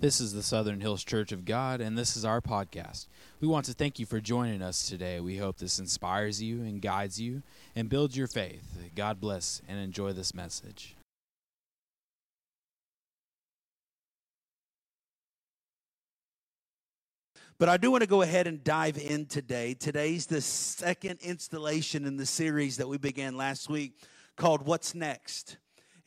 This is the Southern Hills Church of God, and this is our podcast. We want to thank you for joining us today. We hope this inspires you and guides you and builds your faith. God bless and enjoy this message. But I do want to go ahead and dive in today. Today's the second installation in the series that we began last week called What's Next?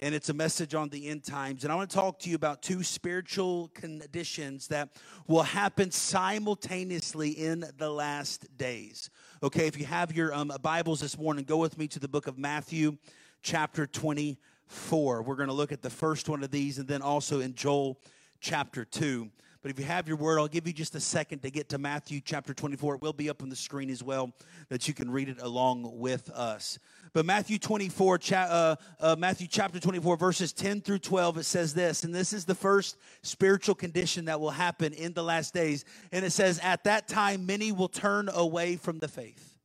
And it's a message on the end times. And I want to talk to you about two spiritual conditions that will happen simultaneously in the last days. Okay, if you have your um, Bibles this morning, go with me to the book of Matthew, chapter 24. We're going to look at the first one of these and then also in Joel, chapter 2. But if you have your word, I'll give you just a second to get to Matthew chapter 24. It will be up on the screen as well, that you can read it along with us. But Matthew 24, uh, uh, Matthew chapter 24, verses 10 through 12, it says this, and this is the first spiritual condition that will happen in the last days. And it says, At that time, many will turn away from the faith.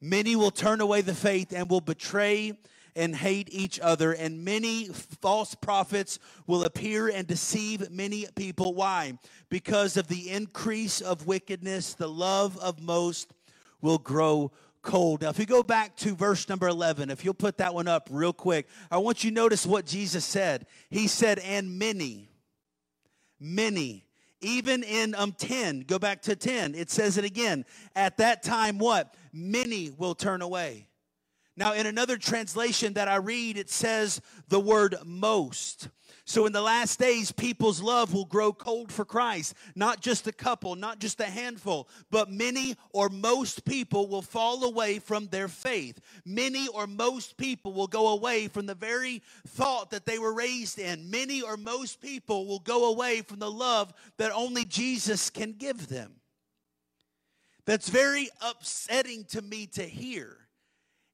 Many will turn away the faith and will betray and hate each other, and many false prophets will appear and deceive many people. Why? Because of the increase of wickedness, the love of most will grow cold. Now, if you go back to verse number 11, if you'll put that one up real quick, I want you to notice what Jesus said. He said, and many, many. Even in um 10, go back to 10, it says it again. At that time, what? Many will turn away. Now, in another translation that I read, it says the word most. So, in the last days, people's love will grow cold for Christ. Not just a couple, not just a handful, but many or most people will fall away from their faith. Many or most people will go away from the very thought that they were raised in. Many or most people will go away from the love that only Jesus can give them. That's very upsetting to me to hear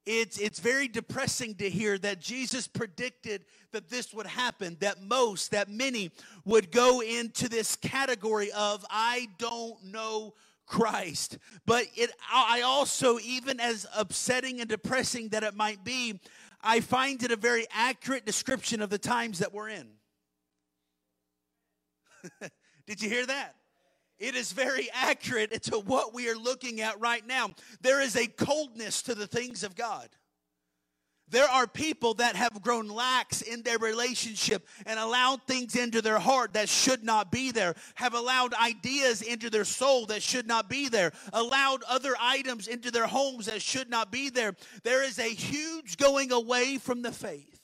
it's, it's very depressing to hear that Jesus predicted that this would happen, that most, that many would go into this category of, I don't know Christ. But it, I also, even as upsetting and depressing that it might be, I find it a very accurate description of the times that we're in. Did you hear that? It is very accurate to what we are looking at right now. There is a coldness to the things of God. There are people that have grown lax in their relationship and allowed things into their heart that should not be there, have allowed ideas into their soul that should not be there, allowed other items into their homes that should not be there. There is a huge going away from the faith.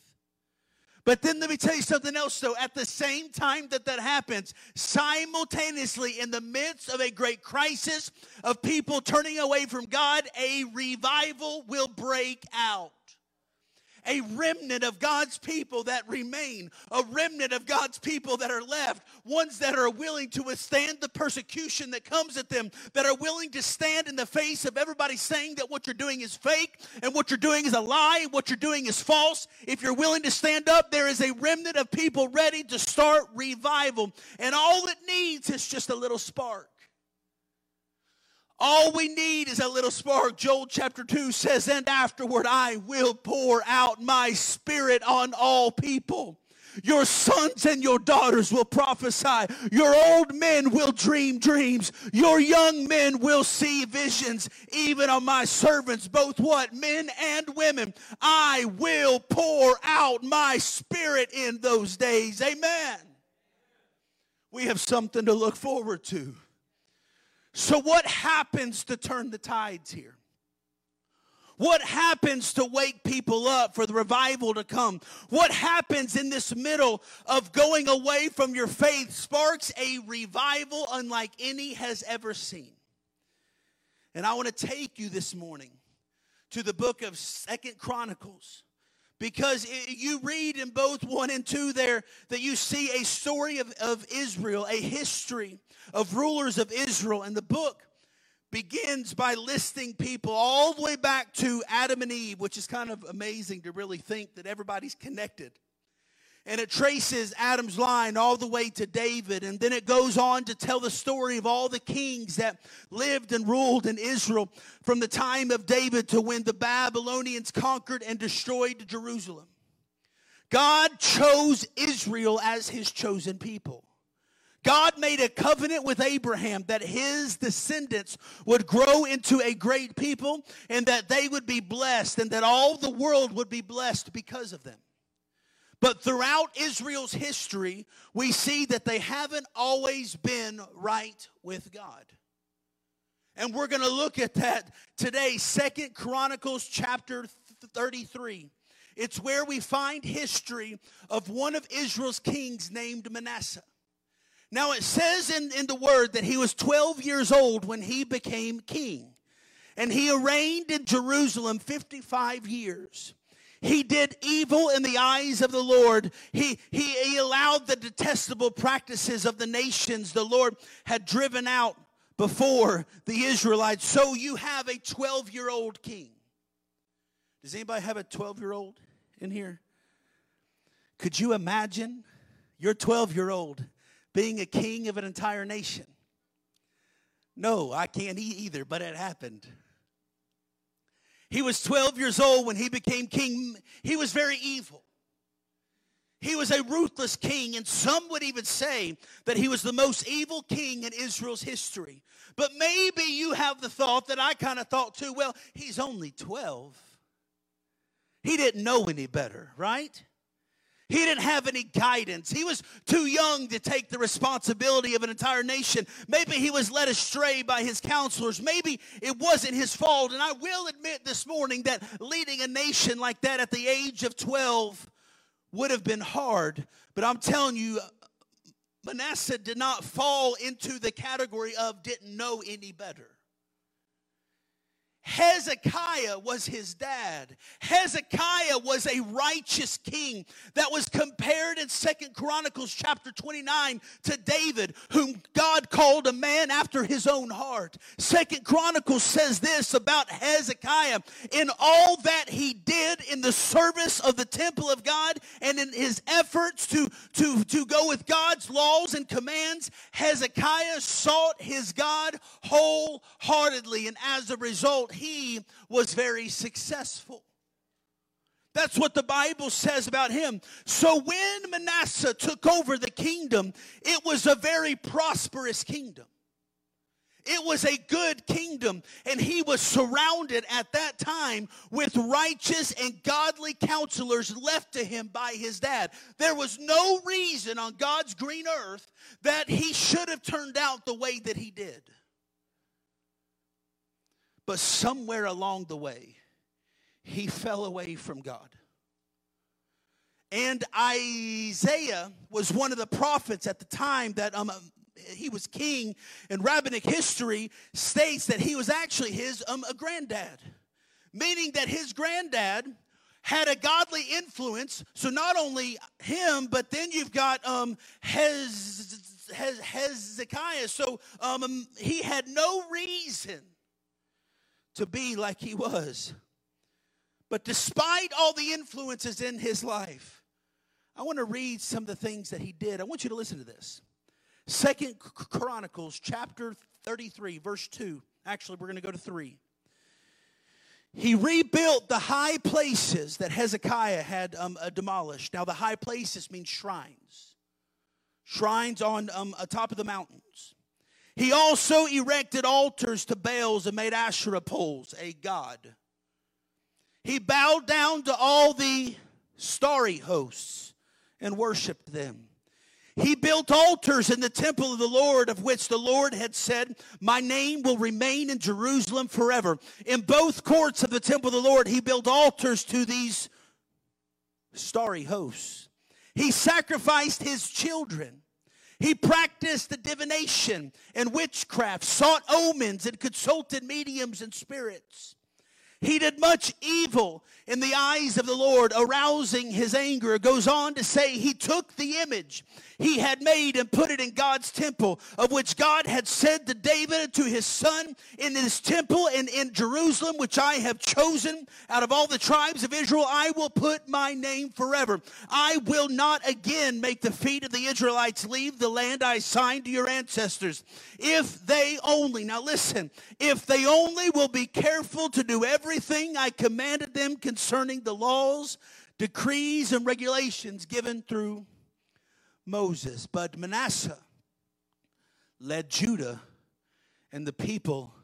But then let me tell you something else, though. At the same time that that happens, simultaneously in the midst of a great crisis of people turning away from God, a revival will break out a remnant of God's people that remain, a remnant of God's people that are left, ones that are willing to withstand the persecution that comes at them, that are willing to stand in the face of everybody saying that what you're doing is fake and what you're doing is a lie, what you're doing is false. If you're willing to stand up, there is a remnant of people ready to start revival. And all it needs is just a little spark. All we need is a little spark. Joel chapter 2 says, And afterward I will pour out my spirit on all people. Your sons and your daughters will prophesy. Your old men will dream dreams. Your young men will see visions. Even on my servants, both what? Men and women. I will pour out my spirit in those days. Amen. We have something to look forward to. So, what happens to turn the tides here? What happens to wake people up for the revival to come? What happens in this middle of going away from your faith sparks a revival unlike any has ever seen. And I want to take you this morning to the book of Second Chronicles because you read in both 1 and 2 there that you see a story of, of Israel, a history of rulers of Israel. And the book begins by listing people all the way back to Adam and Eve, which is kind of amazing to really think that everybody's connected and it traces Adam's line all the way to David. And then it goes on to tell the story of all the kings that lived and ruled in Israel from the time of David to when the Babylonians conquered and destroyed Jerusalem. God chose Israel as his chosen people. God made a covenant with Abraham that his descendants would grow into a great people and that they would be blessed and that all the world would be blessed because of them. But throughout Israel's history, we see that they haven't always been right with God. And we're going to look at that today, Second Chronicles chapter 33. It's where we find history of one of Israel's kings named Manasseh. Now it says in, in the word that he was 12 years old when he became king. And he reigned in Jerusalem 55 years. He did evil in the eyes of the Lord. He, he, he allowed the detestable practices of the nations the Lord had driven out before the Israelites. So you have a 12 year old king. Does anybody have a 12 year old in here? Could you imagine your 12 year old being a king of an entire nation? No, I can't either, but it happened. He was 12 years old when he became king. He was very evil. He was a ruthless king, and some would even say that he was the most evil king in Israel's history. But maybe you have the thought that I kind of thought too well, he's only 12. He didn't know any better, right? He didn't have any guidance. He was too young to take the responsibility of an entire nation. Maybe he was led astray by his counselors. Maybe it wasn't his fault. And I will admit this morning that leading a nation like that at the age of 12 would have been hard. But I'm telling you, Manasseh did not fall into the category of didn't know any better. Hezekiah was his dad. Hezekiah was a righteous king that was compared in Second Chronicles chapter 29 to David, whom God called a man after his own heart. Second Chronicles says this about Hezekiah in all that he did in the service of the temple of God and in his efforts to, to, to go with God's laws and commands, Hezekiah sought his God wholeheartedly. And as a result, he was very successful. That's what the Bible says about him. So when Manasseh took over the kingdom, it was a very prosperous kingdom. It was a good kingdom, and he was surrounded at that time with righteous and godly counselors left to him by his dad. There was no reason on God's green earth that he should have turned out the way that he did. But somewhere along the way, he fell away from God. And Isaiah was one of the prophets at the time that um, he was king, and rabbinic history states that he was actually his um, a granddad, meaning that his granddad had a godly influence. So not only him, but then you've got um, Hez, Hez, Hezekiah. So um, he had no reason to be like he was. But despite all the influences in his life, I want to read some of the things that he did. I want you to listen to this. Second Chronicles chapter 33, verse 2. Actually, we're going to go to 3. He rebuilt the high places that Hezekiah had um, uh, demolished. Now, the high places mean shrines, shrines on um, top of the mountains. He also erected altars to Baals and made Asherah poles, a god. He bowed down to all the starry hosts and worshiped them. He built altars in the temple of the Lord, of which the Lord had said, My name will remain in Jerusalem forever. In both courts of the temple of the Lord, he built altars to these starry hosts. He sacrificed his children he practiced the divination and witchcraft, sought omens, and consulted mediums and spirits. He did much evil in the eyes of the Lord, arousing his anger. Goes on to say he took the image he had made and put it in God's temple, of which God had said to David and to his son, In this temple and in Jerusalem, which I have chosen out of all the tribes of Israel, I will put my name forever. I will not again make the feet of the Israelites leave the land I signed to your ancestors. If they only, now listen, if they only will be careful to do everything I commanded them the laws, decrees and regulations given through Moses. But Manasseh led Judah and the people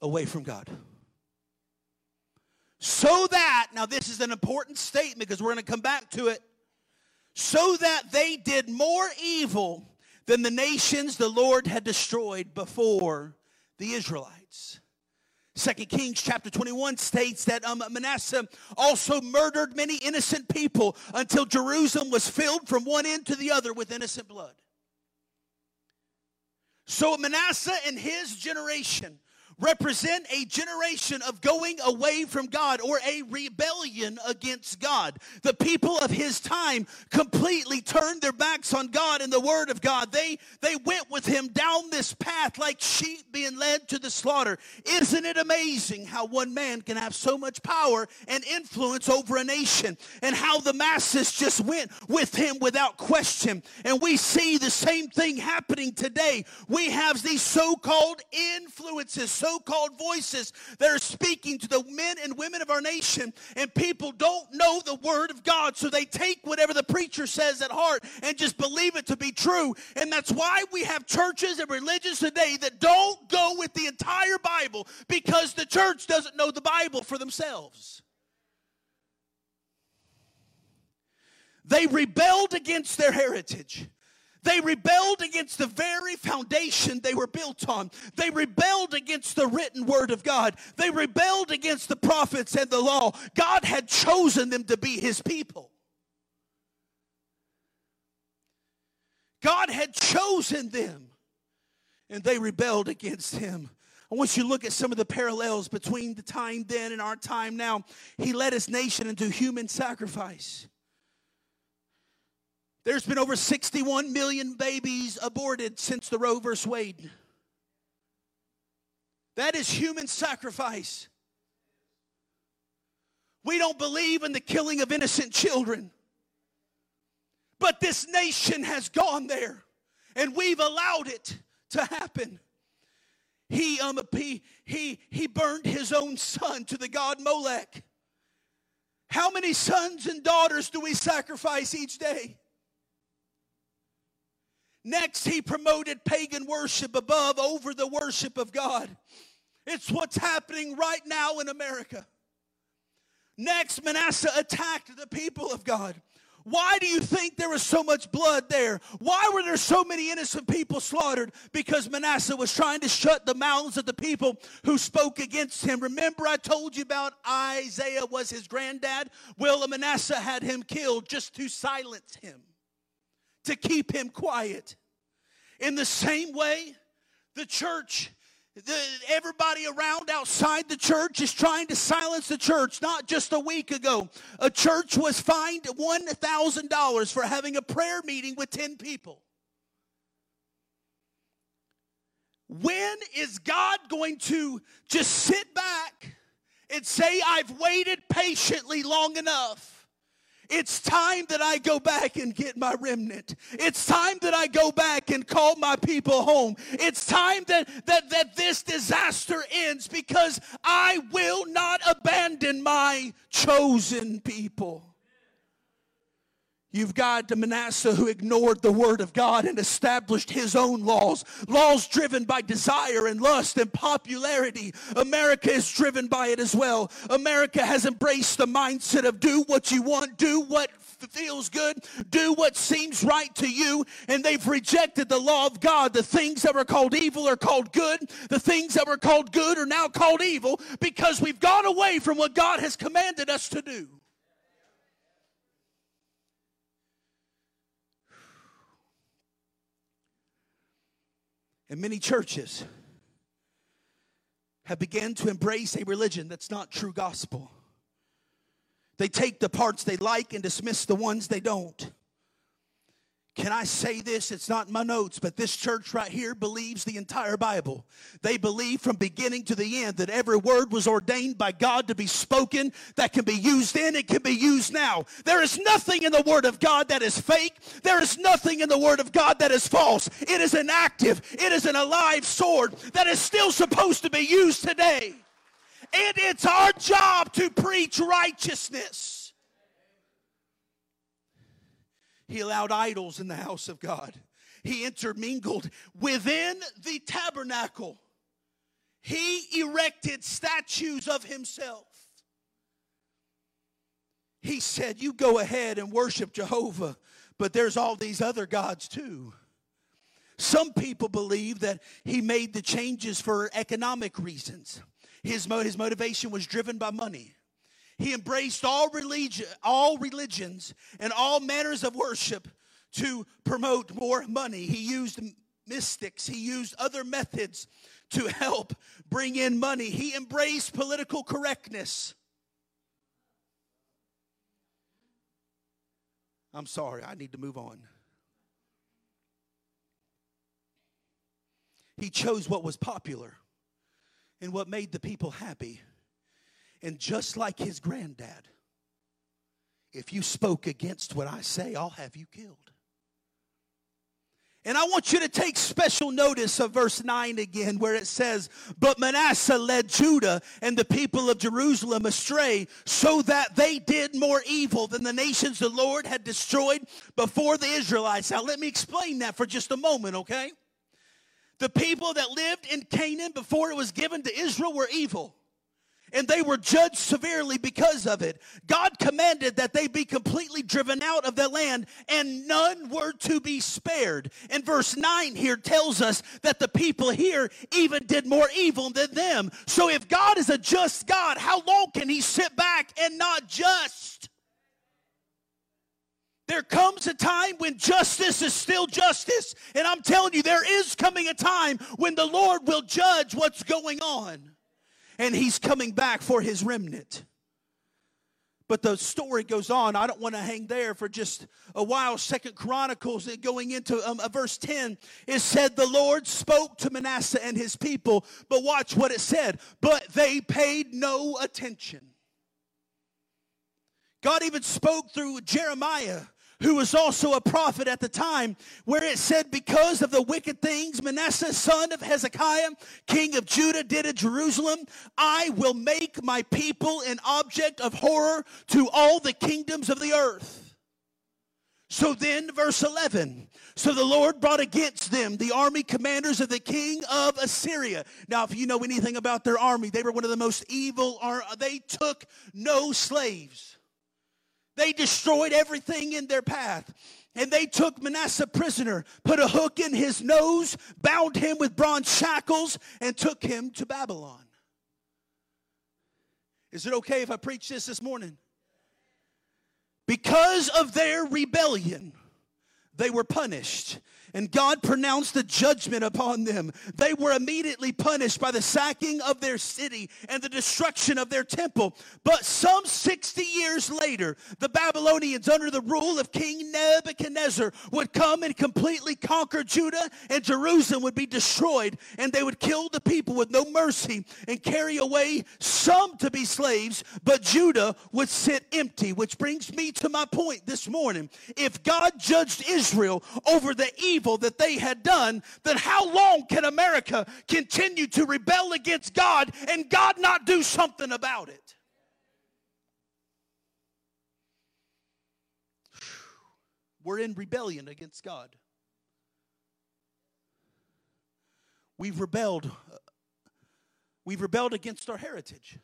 away from God. So that, now this is an important statement because we're going to come back to it. So that they did more evil than the nations the Lord had destroyed before the Israelites. Second Kings chapter 21 states that um, Manasseh also murdered many innocent people until Jerusalem was filled from one end to the other with innocent blood. So Manasseh and his generation represent a generation of going away from God or a rebellion against God. The people of his time completely turned their backs on God and the word of God. They they went with him down this path like sheep being led to the slaughter. Isn't it amazing how one man can have so much power and influence over a nation and how the masses just went with him without question. And we see the same thing happening today. We have these so-called influences, so so called voices that are speaking to the men and women of our nation, and people don't know the Word of God, so they take whatever the preacher says at heart and just believe it to be true. And that's why we have churches and religions today that don't go with the entire Bible because the church doesn't know the Bible for themselves. They rebelled against their heritage. They rebelled against the very foundation they were built on. They rebelled against the written word of God. They rebelled against the prophets and the law. God had chosen them to be his people. God had chosen them, and they rebelled against him. I want you to look at some of the parallels between the time then and our time now. He led his nation into human sacrifice. There's been over 61 million babies aborted since the Roe v. Wade. That is human sacrifice. We don't believe in the killing of innocent children. But this nation has gone there and we've allowed it to happen. He, um, he, he, he burned his own son to the god Molech. How many sons and daughters do we sacrifice each day? Next, he promoted pagan worship above over the worship of God. It's what's happening right now in America. Next, Manasseh attacked the people of God. Why do you think there was so much blood there? Why were there so many innocent people slaughtered? Because Manasseh was trying to shut the mouths of the people who spoke against him. Remember, I told you about Isaiah was his granddad? Well, Manasseh had him killed just to silence him to keep him quiet. In the same way, the church the, everybody around outside the church is trying to silence the church. Not just a week ago, a church was fined $1,000 for having a prayer meeting with 10 people. When is God going to just sit back and say, I've waited patiently long enough? It's time that I go back and get my remnant. It's time that I go back and call my people home. It's time that, that, that this disaster ends because I will not abandon my chosen people. You've got the Manasseh who ignored the word of God and established his own laws. Laws driven by desire and lust and popularity. America is driven by it as well. America has embraced the mindset of do what you want, do what feels good, do what seems right to you, and they've rejected the law of God. The things that were called evil are called good. The things that were called good are now called evil because we've gone away from what God has commanded us to do. And many churches have begun to embrace a religion that's not true gospel. They take the parts they like and dismiss the ones they don't. Can I say this? It's not in my notes, but this church right here believes the entire Bible. They believe from beginning to the end that every word was ordained by God to be spoken, that can be used then, it can be used now. There is nothing in the Word of God that is fake. There is nothing in the Word of God that is false. It is an active, it is an alive sword that is still supposed to be used today. And it's our job to preach righteousness. He allowed idols in the house of God. He intermingled within the tabernacle. He erected statues of himself. He said, You go ahead and worship Jehovah, but there's all these other gods too. Some people believe that he made the changes for economic reasons. His, his motivation was driven by money. He embraced all religion, all religions and all manners of worship to promote more money. He used mystics, he used other methods to help bring in money. He embraced political correctness. I'm sorry, I need to move on. He chose what was popular and what made the people happy. And just like his granddad, if you spoke against what I say, I'll have you killed. And I want you to take special notice of verse 9 again, where it says, But Manasseh led Judah and the people of Jerusalem astray, so that they did more evil than the nations the Lord had destroyed before the Israelites. Now, let me explain that for just a moment, okay? The people that lived in Canaan before it was given to Israel were evil and they were judged severely because of it. God commanded that they be completely driven out of the land, and none were to be spared. And verse 9 here tells us that the people here even did more evil than them. So if God is a just God, how long can he sit back and not just? There comes a time when justice is still justice. And I'm telling you, there is coming a time when the Lord will judge what's going on and he's coming back for his remnant. But the story goes on. I don't want to hang there for just a while. Second Chronicles, going into um, verse 10, it said, The Lord spoke to Manasseh and his people. But watch what it said. But they paid no attention. God even spoke through Jeremiah who was also a prophet at the time, where it said, Because of the wicked things Manasseh, son of Hezekiah, king of Judah, did at Jerusalem, I will make my people an object of horror to all the kingdoms of the earth. So then, verse 11. So the Lord brought against them the army commanders of the king of Assyria. Now, if you know anything about their army, they were one of the most evil. They took no slaves. They destroyed everything in their path. And they took Manasseh prisoner, put a hook in his nose, bound him with bronze shackles, and took him to Babylon. Is it okay if I preach this this morning? Because of their rebellion, they were punished and God pronounced a judgment upon them. They were immediately punished by the sacking of their city and the destruction of their temple. But some 60 years later, the Babylonians, under the rule of King Nebuchadnezzar, would come and completely conquer Judah, and Jerusalem would be destroyed, and they would kill the people with no mercy and carry away some to be slaves, but Judah would sit empty. Which brings me to my point this morning. If God judged Israel over the evil, evil that they had done, then how long can America continue to rebel against God and God not do something about it? We're in rebellion against God. We've rebelled. We've rebelled against our heritage.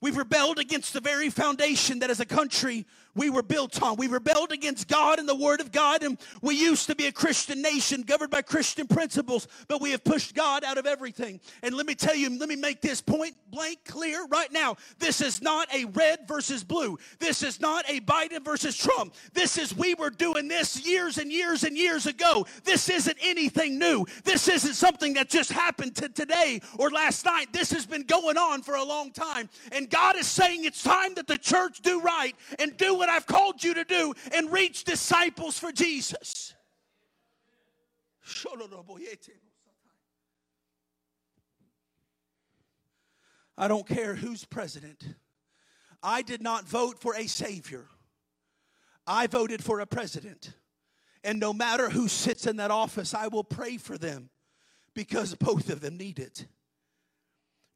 We've rebelled against the very foundation that as a country we were built on. We rebelled against God and the Word of God, and we used to be a Christian nation governed by Christian principles, but we have pushed God out of everything. And let me tell you, let me make this point blank clear right now. This is not a red versus blue. This is not a Biden versus Trump. This is, we were doing this years and years and years ago. This isn't anything new. This isn't something that just happened to today or last night. This has been going on for a long time. And God is saying it's time that the church do right and do what what I've called you to do and reach disciples for Jesus. I don't care who's president. I did not vote for a savior. I voted for a president. And no matter who sits in that office, I will pray for them because both of them need it.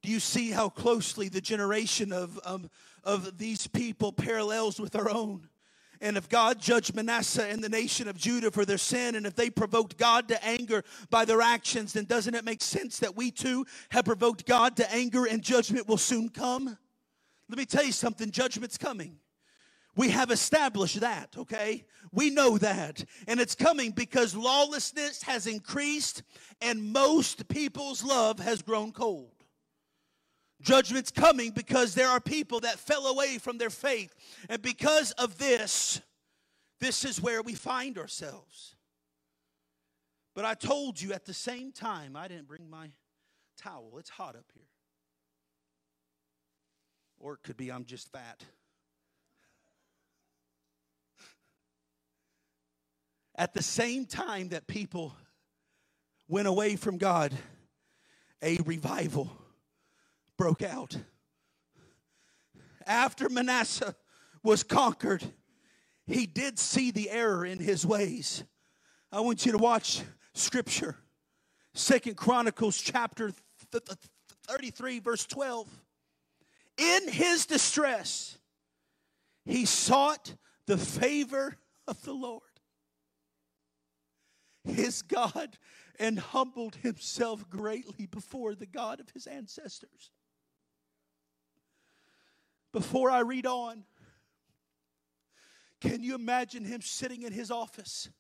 Do you see how closely the generation of, of, of these people parallels with our own? And if God judged Manasseh and the nation of Judah for their sin, and if they provoked God to anger by their actions, then doesn't it make sense that we too have provoked God to anger and judgment will soon come? Let me tell you something judgment's coming. We have established that, okay? We know that. And it's coming because lawlessness has increased and most people's love has grown cold. Judgment's coming because there are people that fell away from their faith. And because of this, this is where we find ourselves. But I told you at the same time, I didn't bring my towel. It's hot up here. Or it could be I'm just fat. At the same time that people went away from God, a revival broke out. After Manasseh was conquered, he did see the error in his ways. I want you to watch scripture. Second Chronicles chapter 33 verse 12. In his distress, he sought the favor of the Lord, his God, and humbled himself greatly before the God of his ancestors before I read on, can you imagine him sitting in his office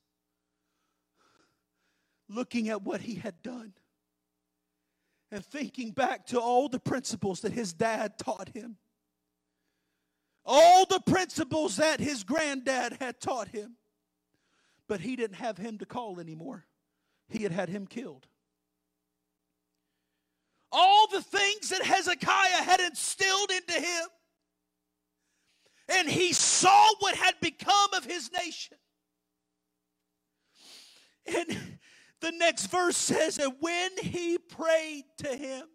looking at what he had done and thinking back to all the principles that his dad taught him? All the principles that his granddad had taught him. But he didn't have him to call anymore, he had had him killed. All the things that Hezekiah had instilled into him and he saw what had become of his nation. And the next verse says, And when he prayed to him,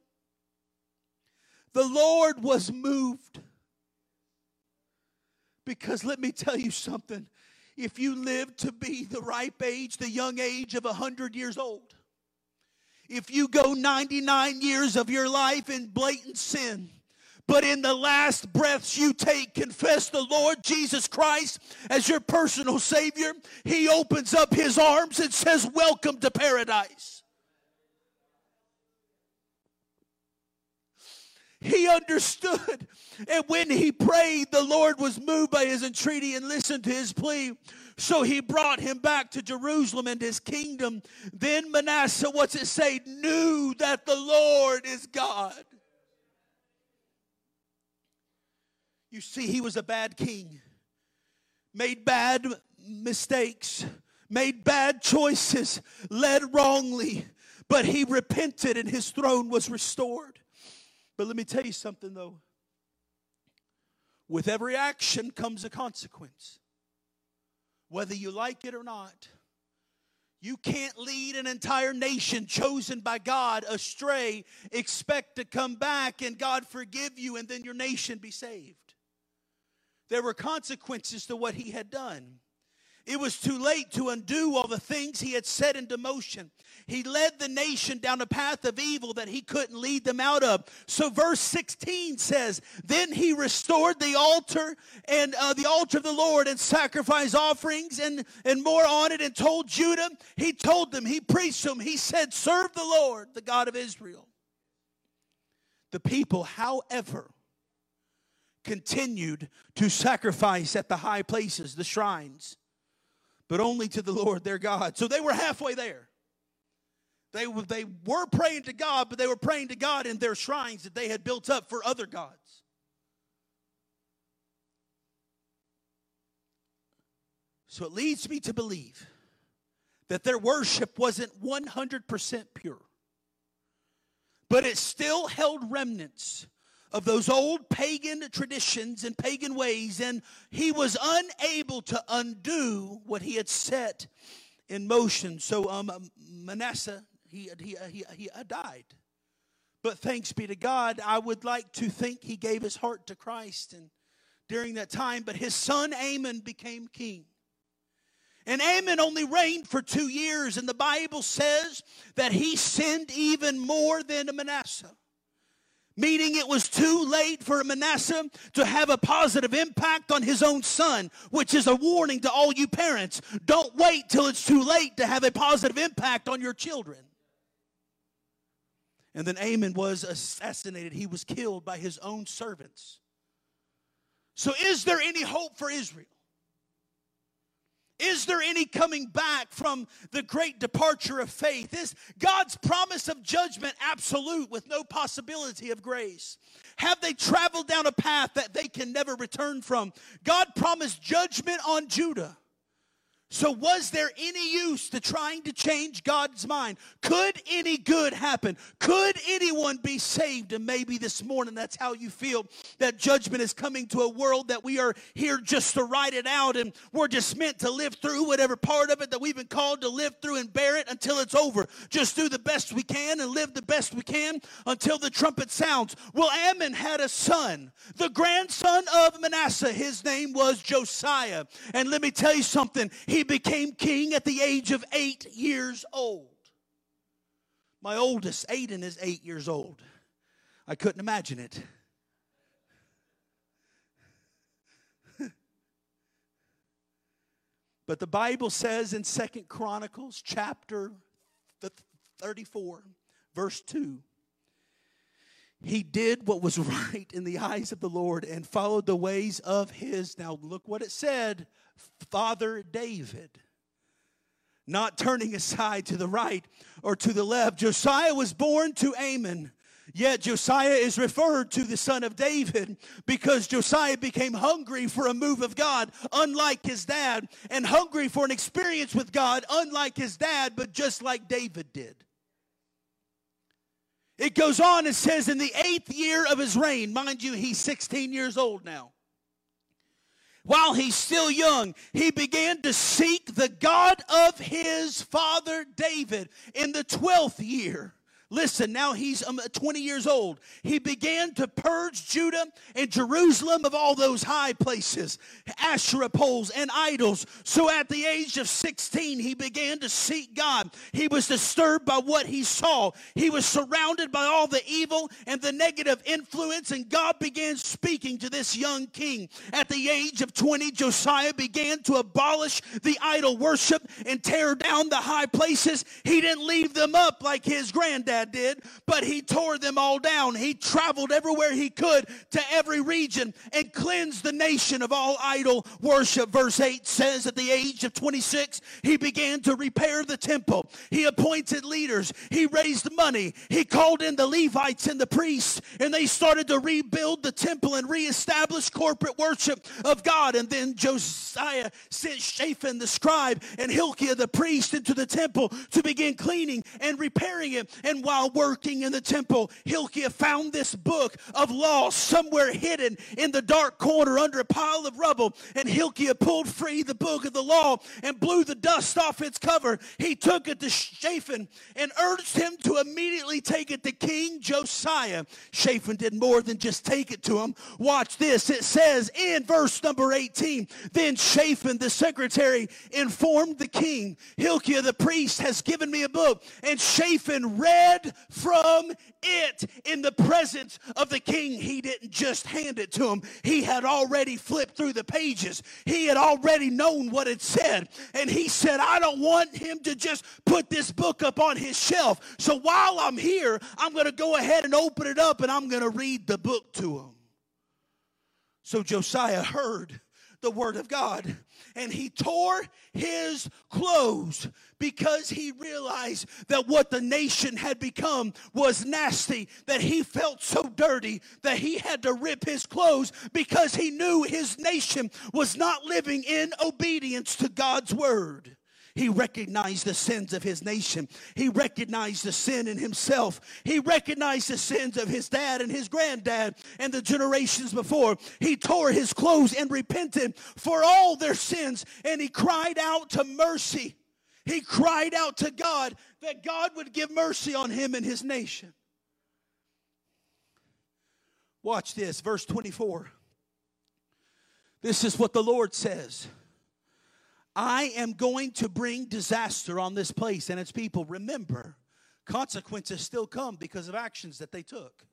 the Lord was moved. Because let me tell you something. If you live to be the ripe age, the young age of 100 years old, if you go 99 years of your life in blatant sin, but in the last breaths you take, confess the Lord Jesus Christ as your personal Savior. He opens up His arms and says, Welcome to paradise. He understood. And when he prayed, the Lord was moved by his entreaty and listened to his plea. So he brought him back to Jerusalem and his kingdom. Then Manasseh, what's it say, knew that the Lord is God. You see, he was a bad king, made bad mistakes, made bad choices, led wrongly, but he repented and his throne was restored. But let me tell you something though. With every action comes a consequence. Whether you like it or not, you can't lead an entire nation chosen by God astray, expect to come back and God forgive you, and then your nation be saved. There were consequences to what he had done. It was too late to undo all the things he had set into motion. He led the nation down a path of evil that he couldn't lead them out of. So, verse 16 says, Then he restored the altar and uh, the altar of the Lord and sacrifice offerings and, and more on it and told Judah, he told them, he preached them, he said, Serve the Lord, the God of Israel. The people, however, continued to sacrifice at the high places, the shrines, but only to the Lord their God. So they were halfway there. They, they were praying to God, but they were praying to God in their shrines that they had built up for other gods. So it leads me to believe that their worship wasn't 100% pure, but it still held remnants of those old pagan traditions and pagan ways, and he was unable to undo what he had set in motion. So um, Manasseh, he, he, he, he died. But thanks be to God, I would like to think he gave his heart to Christ and during that time, but his son Amon became king. And Amon only reigned for two years, and the Bible says that he sinned even more than Manasseh. Meaning it was too late for Manasseh to have a positive impact on his own son, which is a warning to all you parents. Don't wait till it's too late to have a positive impact on your children. And then Amon was assassinated. He was killed by his own servants. So, is there any hope for Israel? Is there any coming back from the great departure of faith? Is God's promise of judgment absolute with no possibility of grace? Have they traveled down a path that they can never return from? God promised judgment on Judah. So, was there any use to trying to change God's mind? Could any good happen? Could anyone be saved? And maybe this morning that's how you feel that judgment is coming to a world that we are here just to write it out and we're just meant to live through whatever part of it that we've been called to live through and bear it until it's over. Just do the best we can and live the best we can until the trumpet sounds. Well, Amon had a son, the grandson of Manasseh. His name was Josiah. And let me tell you something. He became king at the age of eight years old. My oldest, Aiden, is eight years old. I couldn't imagine it. but the Bible says in Second Chronicles chapter 34, verse 2, he did what was right in the eyes of the Lord and followed the ways of his. Now, look what it said Father David, not turning aside to the right or to the left. Josiah was born to Amon. Yet Josiah is referred to the son of David because Josiah became hungry for a move of God, unlike his dad, and hungry for an experience with God, unlike his dad, but just like David did. It goes on and says, in the eighth year of his reign, mind you, he's 16 years old now while he's still young, he began to seek the God of his father David in the 12th year. Listen, now he's um, 20 years old. He began to purge Judah and Jerusalem of all those high places, Asherah poles, and idols. So at the age of 16, he began to seek God. He was disturbed by what he saw. He was surrounded by all the evil and the negative influence, and God began speaking to this young king. At the age of 20, Josiah began to abolish the idol worship and tear down the high places. He didn't leave them up like his granddad did, but he tore them all down. He traveled everywhere he could to every region and cleansed the nation of all idol worship. Verse 8 says, At the age of 26, he began to repair the temple. He appointed leaders, he raised money, he called in the Levites and the priests, and they started to rebuild the temple and reestablish corporate worship of God. And then Josiah sent Shaphan the scribe and Hilkiah the priest into the temple to begin cleaning and repairing it. And while working in the temple, Hilkiah found this book of law somewhere hidden in the dark corner under a pile of rubble. And Hilkiah pulled free the book of the law and blew the dust off its cover. He took it to Shaphan and urged him to immediately take it to King Josiah. Shaphan did more than just take it to him. Watch this. It says in verse number 18 Then Shaphan, the secretary, informed the king, Hilkiah the priest has given me a book. And Shaphan read read from it in the presence of the king. He didn't just hand it to him, he had already flipped through the pages. He had already known what it said. And he said, I don't want him to just put this book up on his shelf. So while I'm here, I'm going to go ahead and open it up and I'm going to read the book to him. So Josiah heard the word of God and he tore his clothes because he realized that what the nation had become was nasty, that he felt so dirty that he had to rip his clothes because he knew his nation was not living in obedience to God's word. He recognized the sins of his nation. He recognized the sin in himself. He recognized the sins of his dad and his granddad and the generations before. He tore his clothes and repented for all their sins and he cried out to mercy. He cried out to God that God would give mercy on him and his nation. Watch this, verse 24. This is what the Lord says. I am going to bring disaster on this place and its people. Remember, consequences still come because of actions that they took.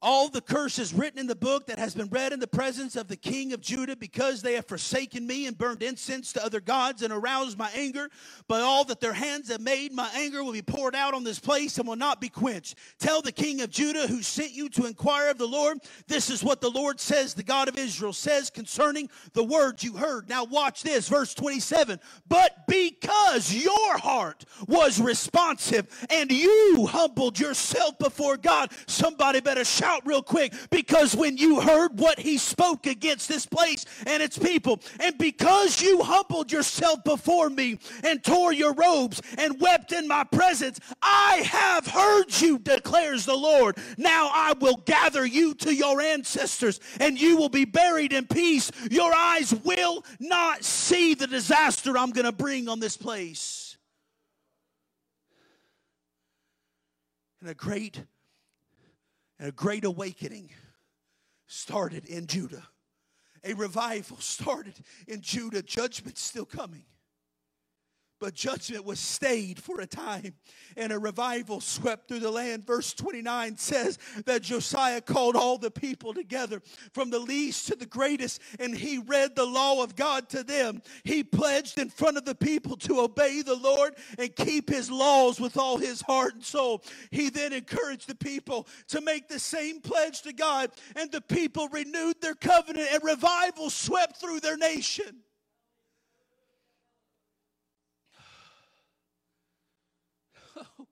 All the curses written in the book that has been read in the presence of the king of Judah because they have forsaken me and burned incense to other gods and aroused my anger. But all that their hands have made, my anger will be poured out on this place and will not be quenched. Tell the king of Judah who sent you to inquire of the Lord, this is what the Lord says, the God of Israel says concerning the words you heard. Now watch this, verse 27. But because your heart was responsive and you humbled yourself before God, somebody better shout out real quick because when you heard what he spoke against this place and its people, and because you humbled yourself before me and tore your robes and wept in my presence, I have heard you, declares the Lord. Now I will gather you to your ancestors and you will be buried in peace. Your eyes will not see the disaster I'm going to bring on this place. And a great and a great awakening started in Judah. A revival started in Judah. Judgment's still coming. But judgment was stayed for a time, and a revival swept through the land. Verse 29 says that Josiah called all the people together, from the least to the greatest, and he read the law of God to them. He pledged in front of the people to obey the Lord and keep his laws with all his heart and soul. He then encouraged the people to make the same pledge to God, and the people renewed their covenant, and revival swept through their nation.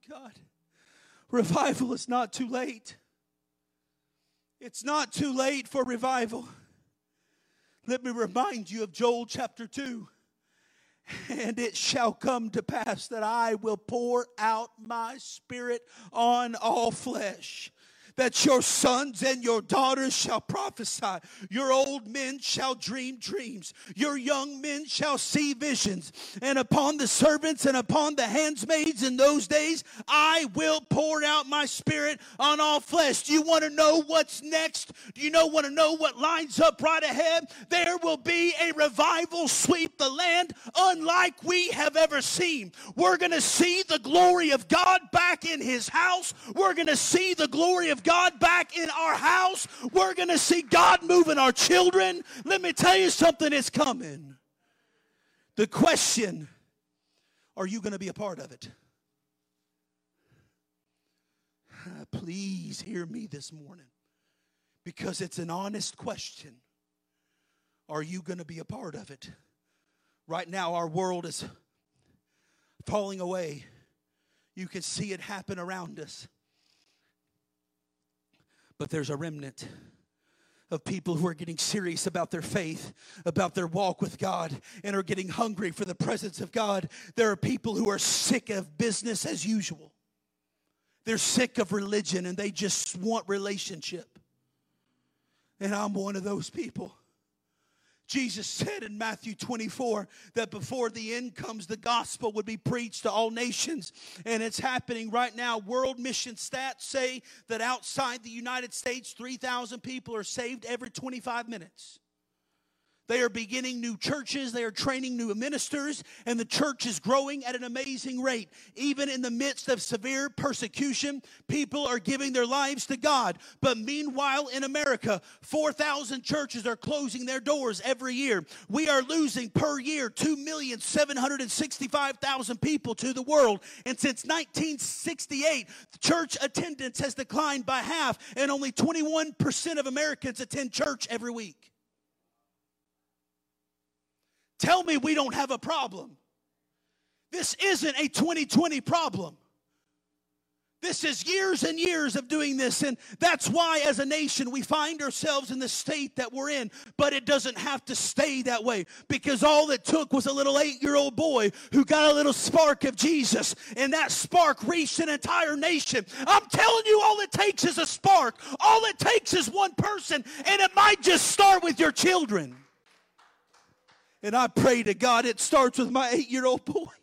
God. Revival is not too late. It's not too late for revival. Let me remind you of Joel chapter 2. And it shall come to pass that I will pour out my spirit on all flesh that your sons and your daughters shall prophesy. Your old men shall dream dreams. Your young men shall see visions. And upon the servants and upon the handmaids in those days, I will pour out my spirit on all flesh. Do you want to know what's next? Do you know want to know what lines up right ahead? There will be a revival sweep the land unlike we have ever seen. We're going to see the glory of God back in his house. We're going to see the glory of God back in our house. We're going to see God moving our children. Let me tell you something, it's coming. The question are you going to be a part of it? Please hear me this morning because it's an honest question. Are you going to be a part of it? Right now, our world is falling away. You can see it happen around us. But there's a remnant of people who are getting serious about their faith, about their walk with God, and are getting hungry for the presence of God. There are people who are sick of business as usual. They're sick of religion and they just want relationship. And I'm one of those people. Jesus said in Matthew 24 that before the end comes, the gospel would be preached to all nations. And it's happening right now. World mission stats say that outside the United States, 3,000 people are saved every 25 minutes. They are beginning new churches, they are training new ministers, and the church is growing at an amazing rate. Even in the midst of severe persecution, people are giving their lives to God. But meanwhile, in America, 4,000 churches are closing their doors every year. We are losing per year 2,765,000 people to the world. And since 1968, church attendance has declined by half, and only 21% of Americans attend church every week. Tell me we don't have a problem. This isn't a 2020 problem. This is years and years of doing this, and that's why, as a nation, we find ourselves in the state that we're in. But it doesn't have to stay that way because all it took was a little eight year old boy who got a little spark of Jesus, and that spark reached an entire nation. I'm telling you, all it takes is a spark, all it takes is one person, and it might just start with your children. And I pray to God it starts with my eight year old boy.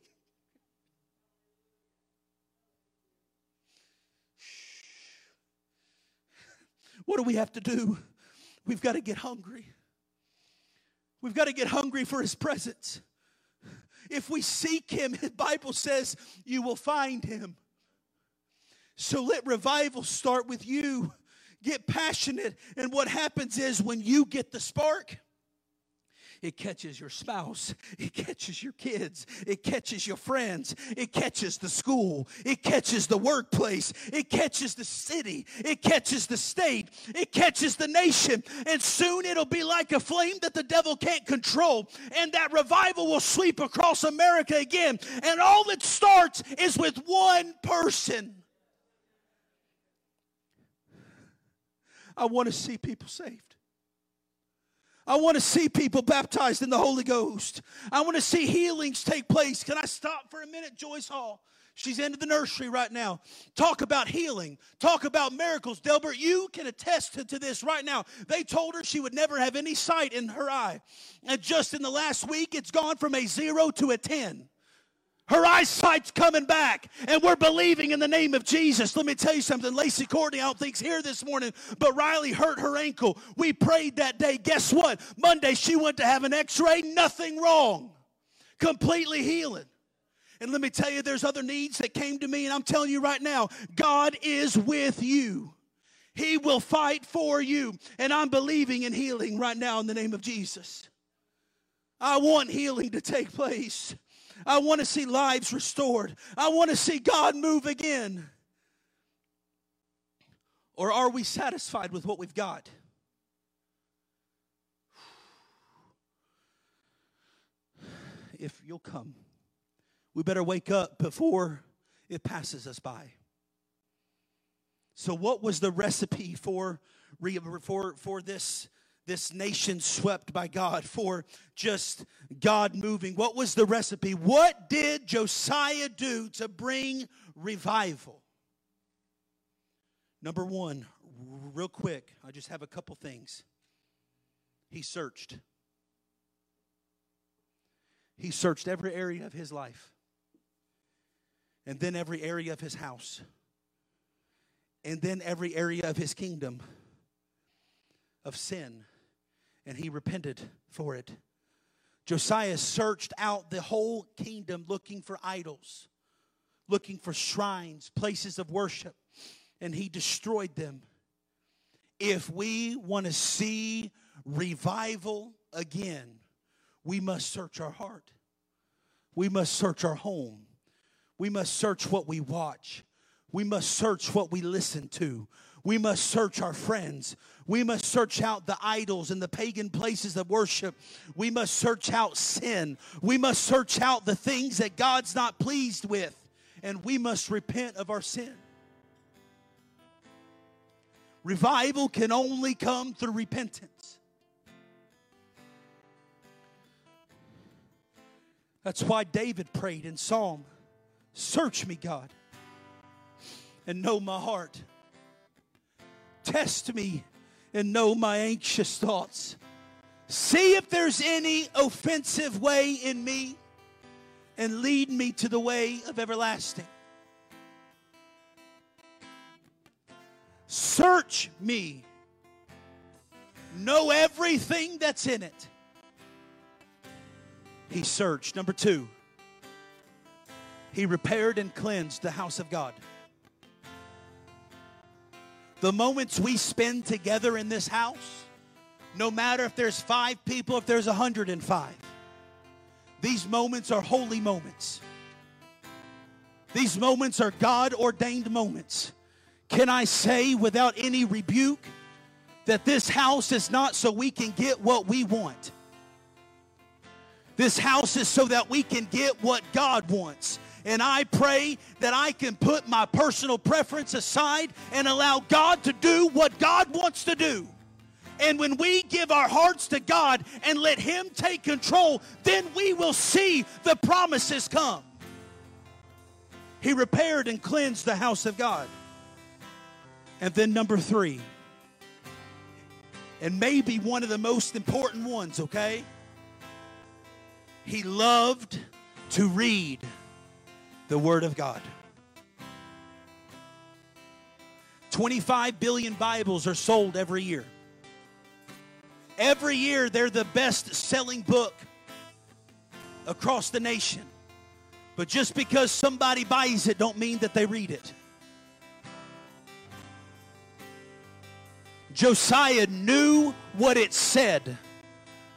What do we have to do? We've got to get hungry. We've got to get hungry for his presence. If we seek him, the Bible says you will find him. So let revival start with you get passionate. And what happens is when you get the spark, it catches your spouse. It catches your kids. It catches your friends. It catches the school. It catches the workplace. It catches the city. It catches the state. It catches the nation. And soon it'll be like a flame that the devil can't control. And that revival will sweep across America again. And all it starts is with one person. I want to see people saved. I want to see people baptized in the Holy Ghost. I want to see healings take place. Can I stop for a minute, Joyce Hall? She's into the nursery right now. Talk about healing. Talk about miracles. Delbert, you can attest to, to, this right now. They told her she would never have any sight in her eye. And just in the last week, it's gone from a zero to a 10. Her eyesight's coming back, and we're believing in the name of Jesus. Let me tell you something. Lacey Courtney, I don't think's here this morning, but Riley hurt her ankle. We prayed that day. Guess what? Monday she went to have an x-ray, nothing wrong. Completely healing. And let me tell you, there's other needs that came to me, and I'm telling you right now, God is with you. He will fight for you. And I'm believing in healing right now in the name of Jesus. I want healing to take place. I want to see lives restored. I want to see God move again. Or are we satisfied with what we've got? If you'll come, we better wake up before it passes us by. So, what was the recipe for, for, for this this nation swept by God, for just God moving. What was the recipe? What did Josiah do to bring revival? Number one, real quick, I just have a couple things. He searched. He searched every area of his life, and then every area of his house, and then every area of his kingdom of sin and he repented for it. Josiah searched out the whole kingdom looking for idols, looking for shrines, places of worship, and he destroyed them. If we want to see revival again, we must search our heart. We must search our home. We must search what we watch. We must search what we listen to. We must search our friends. We must search out the idols and the pagan places of worship. We must search out sin. We must search out the things that God's not pleased with. And we must repent of our sin. Revival can only come through repentance. That's why David prayed in Psalm Search me, God, and know my heart. Test me and know my anxious thoughts. See if there's any offensive way in me and lead me to the way of everlasting. Search me. Know everything that's in it. He searched. Number two, he repaired and cleansed the house of God. The moments we spend together in this house, no matter if there's five people, if there's 105, these moments are holy moments. These moments are God ordained moments. Can I say without any rebuke that this house is not so we can get what we want? This house is so that we can get what God wants. And I pray that I can put my personal preference aside and allow God to do what God wants to do. And when we give our hearts to God and let Him take control, then we will see the promises come. He repaired and cleansed the house of God. And then, number three, and maybe one of the most important ones, okay? He loved to read the Word of God. 25 billion Bibles are sold every year. Every year, they're the best selling book across the nation. But just because somebody buys it, don't mean that they read it. Josiah knew what it said.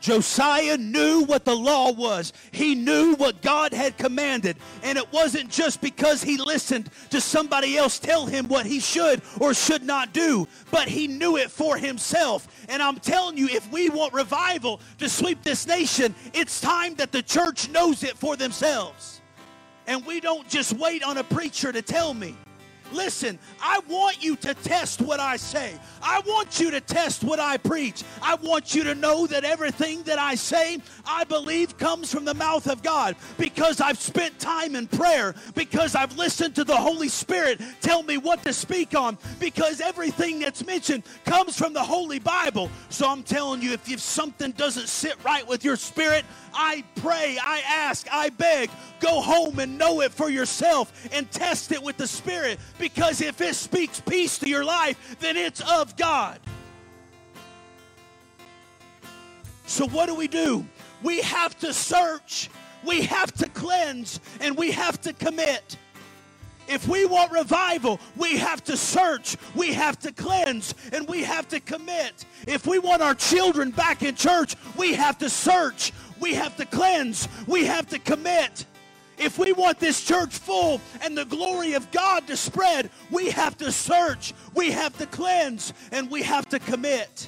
Josiah knew what the law was. He knew what God had commanded. And it wasn't just because he listened to somebody else tell him what he should or should not do, but he knew it for himself. And I'm telling you, if we want revival to sweep this nation, it's time that the church knows it for themselves. And we don't just wait on a preacher to tell me. Listen, I want you to test what I say. I want you to test what I preach. I want you to know that everything that I say, I believe comes from the mouth of God because I've spent time in prayer, because I've listened to the Holy Spirit tell me what to speak on, because everything that's mentioned comes from the Holy Bible. So I'm telling you, if, if something doesn't sit right with your spirit, I pray, I ask, I beg, go home and know it for yourself and test it with the Spirit because if it speaks peace to your life, then it's of God. So, what do we do? We have to search, we have to cleanse, and we have to commit. If we want revival, we have to search, we have to cleanse, and we have to commit. If we want our children back in church, we have to search, we have to cleanse, we have to commit. If we want this church full and the glory of God to spread, we have to search, we have to cleanse, and we have to commit.